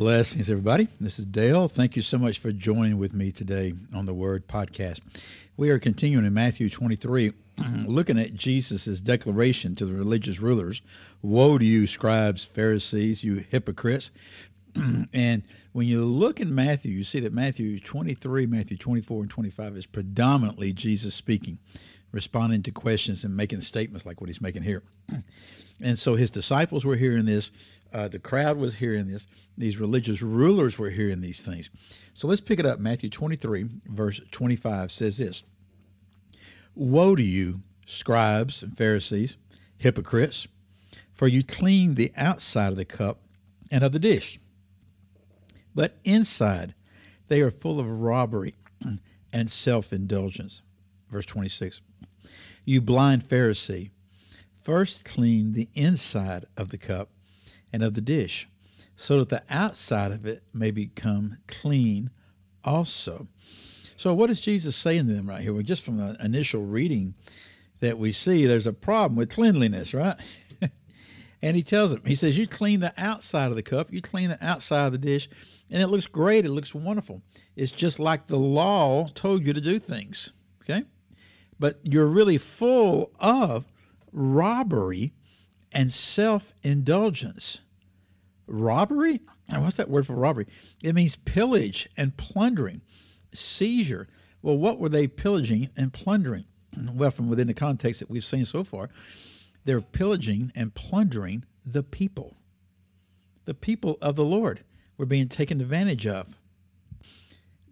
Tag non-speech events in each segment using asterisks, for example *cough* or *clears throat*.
Blessings, everybody. This is Dale. Thank you so much for joining with me today on the Word Podcast. We are continuing in Matthew 23 *clears throat* looking at Jesus' declaration to the religious rulers Woe to you, scribes, Pharisees, you hypocrites. *clears throat* and when you look in Matthew, you see that Matthew 23, Matthew 24, and 25 is predominantly Jesus speaking, responding to questions and making statements like what he's making here. *clears throat* and so his disciples were hearing this, uh, the crowd was hearing this, these religious rulers were hearing these things. So let's pick it up. Matthew 23, verse 25 says this Woe to you, scribes and Pharisees, hypocrites, for you clean the outside of the cup and of the dish. But inside they are full of robbery *clears throat* and self indulgence. Verse 26 You blind Pharisee, first clean the inside of the cup and of the dish, so that the outside of it may become clean also. So, what is Jesus saying to them right here? Well, just from the initial reading that we see, there's a problem with cleanliness, right? *laughs* and he tells them, he says, You clean the outside of the cup, you clean the outside of the dish, and it looks great, it looks wonderful. It's just like the law told you to do things, okay? But you're really full of robbery and self indulgence. Robbery? What's that word for robbery? It means pillage and plundering seizure. Well, what were they pillaging and plundering? Well, from within the context that we've seen so far, they're pillaging and plundering the people. The people of the Lord were being taken advantage of.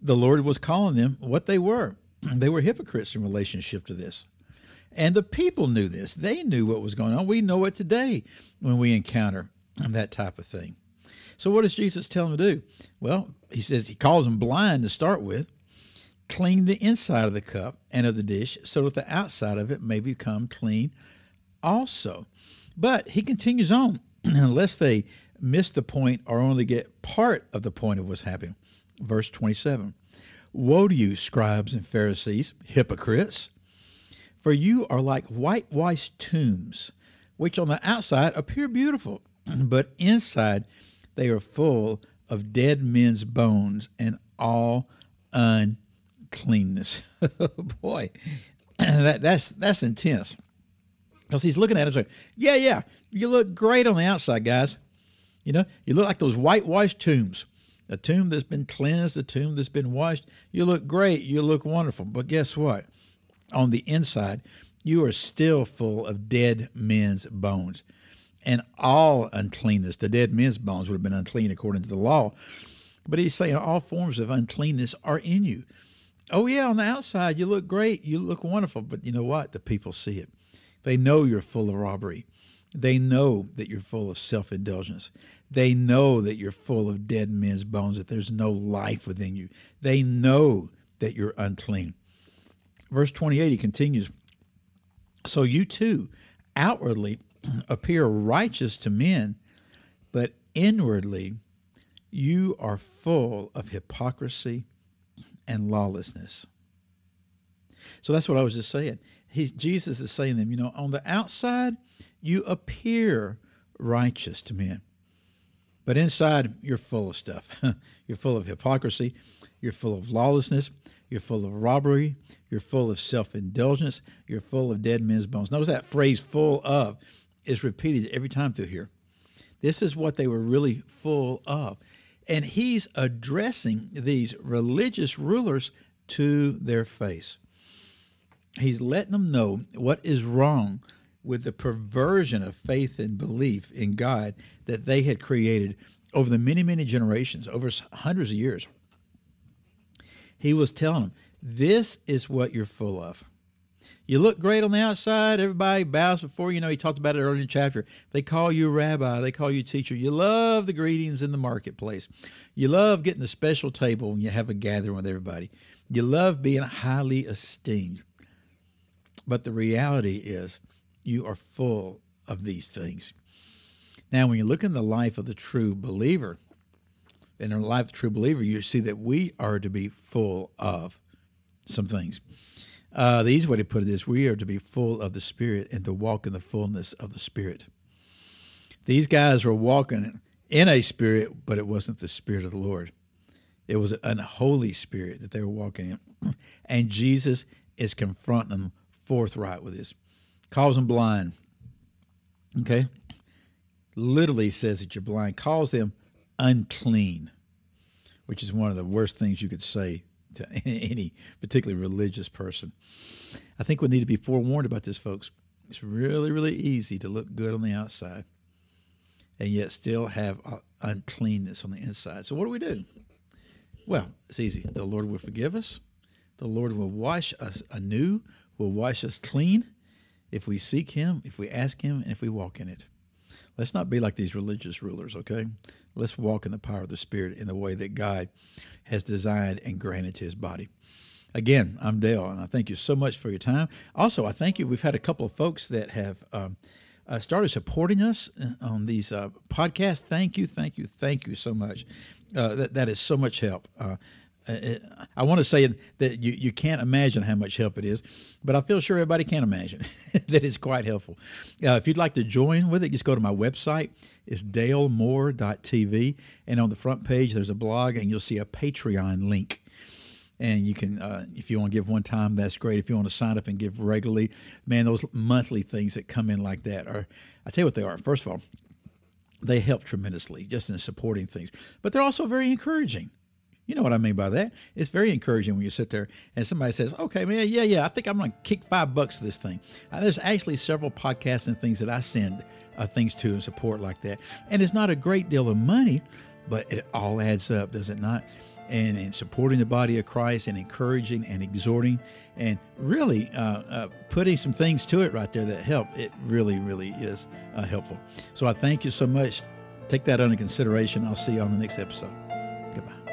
The Lord was calling them what they were. *clears throat* They were hypocrites in relationship to this. And the people knew this. They knew what was going on. We know it today when we encounter *clears throat* that type of thing. So, what does Jesus tell them to do? Well, he says he calls them blind to start with. Clean the inside of the cup and of the dish so that the outside of it may become clean also. But he continues on, *clears throat* unless they miss the point or only get part of the point of what's happening. Verse 27 Woe to you, scribes and Pharisees, hypocrites! For you are like whitewashed tombs, which on the outside appear beautiful, *clears throat* but inside they are full of dead men's bones and all uncleanness. *laughs* Boy, *clears throat* that, that's that's intense. Because he's looking at him saying, Yeah, yeah, you look great on the outside, guys. You know, you look like those whitewashed tombs. A tomb that's been cleansed, a tomb that's been washed. You look great, you look wonderful. But guess what? On the inside, you are still full of dead men's bones and all uncleanness. The dead men's bones would have been unclean according to the law. But he's saying all forms of uncleanness are in you. Oh, yeah, on the outside, you look great. You look wonderful. But you know what? The people see it. They know you're full of robbery. They know that you're full of self indulgence. They know that you're full of dead men's bones, that there's no life within you. They know that you're unclean. Verse 28, he continues So you too, outwardly, *clears throat* appear righteous to men, but inwardly you are full of hypocrisy and lawlessness. So that's what I was just saying. Jesus is saying to them, you know, on the outside, you appear righteous to men, but inside, you're full of stuff. *laughs* you're full of hypocrisy, you're full of lawlessness, you're full of robbery, you're full of self indulgence, you're full of dead men's bones. Notice that phrase, full of is repeated every time through here. This is what they were really full of. And he's addressing these religious rulers to their face. He's letting them know what is wrong with the perversion of faith and belief in God that they had created over the many, many generations, over hundreds of years. He was telling them, This is what you're full of. You look great on the outside. Everybody bows before you. you know, he talked about it earlier in the chapter. They call you rabbi. They call you teacher. You love the greetings in the marketplace. You love getting the special table when you have a gathering with everybody. You love being highly esteemed. But the reality is, you are full of these things. Now, when you look in the life of the true believer, in the life of the true believer, you see that we are to be full of some things. Uh, the easy way to put it is we are to be full of the Spirit and to walk in the fullness of the Spirit. These guys were walking in a spirit, but it wasn't the Spirit of the Lord. It was an unholy spirit that they were walking in. *clears throat* And Jesus is confronting them forthright with this, calls them blind. Okay? Literally says that you're blind, calls them unclean, which is one of the worst things you could say to *laughs* any particularly religious person. I think we need to be forewarned about this, folks. It's really, really easy to look good on the outside and yet still have uncleanness on the inside. So, what do we do? Well, it's easy. The Lord will forgive us, the Lord will wash us anew, will wash us clean if we seek Him, if we ask Him, and if we walk in it. Let's not be like these religious rulers, okay? Let's walk in the power of the Spirit in the way that God has designed and granted to His body. Again, I'm Dale, and I thank you so much for your time. Also, I thank you. We've had a couple of folks that have um, uh, started supporting us uh, on these uh, podcasts. Thank you, thank you, thank you so much. Uh, that that is so much help. Uh, I want to say that you, you can't imagine how much help it is, but I feel sure everybody can imagine *laughs* that it's quite helpful. Uh, if you'd like to join with it, just go to my website. It's dalemore.tv. And on the front page, there's a blog, and you'll see a Patreon link. And you can, uh, if you want to give one time, that's great. If you want to sign up and give regularly, man, those monthly things that come in like that are, I tell you what they are. First of all, they help tremendously just in supporting things, but they're also very encouraging. You know what I mean by that? It's very encouraging when you sit there and somebody says, "Okay, man, yeah, yeah, I think I'm going to kick five bucks to this thing." Uh, there's actually several podcasts and things that I send uh, things to and support like that, and it's not a great deal of money, but it all adds up, does it not? And in supporting the body of Christ and encouraging and exhorting and really uh, uh, putting some things to it right there that help, it really, really is uh, helpful. So I thank you so much. Take that under consideration. I'll see you on the next episode. Goodbye.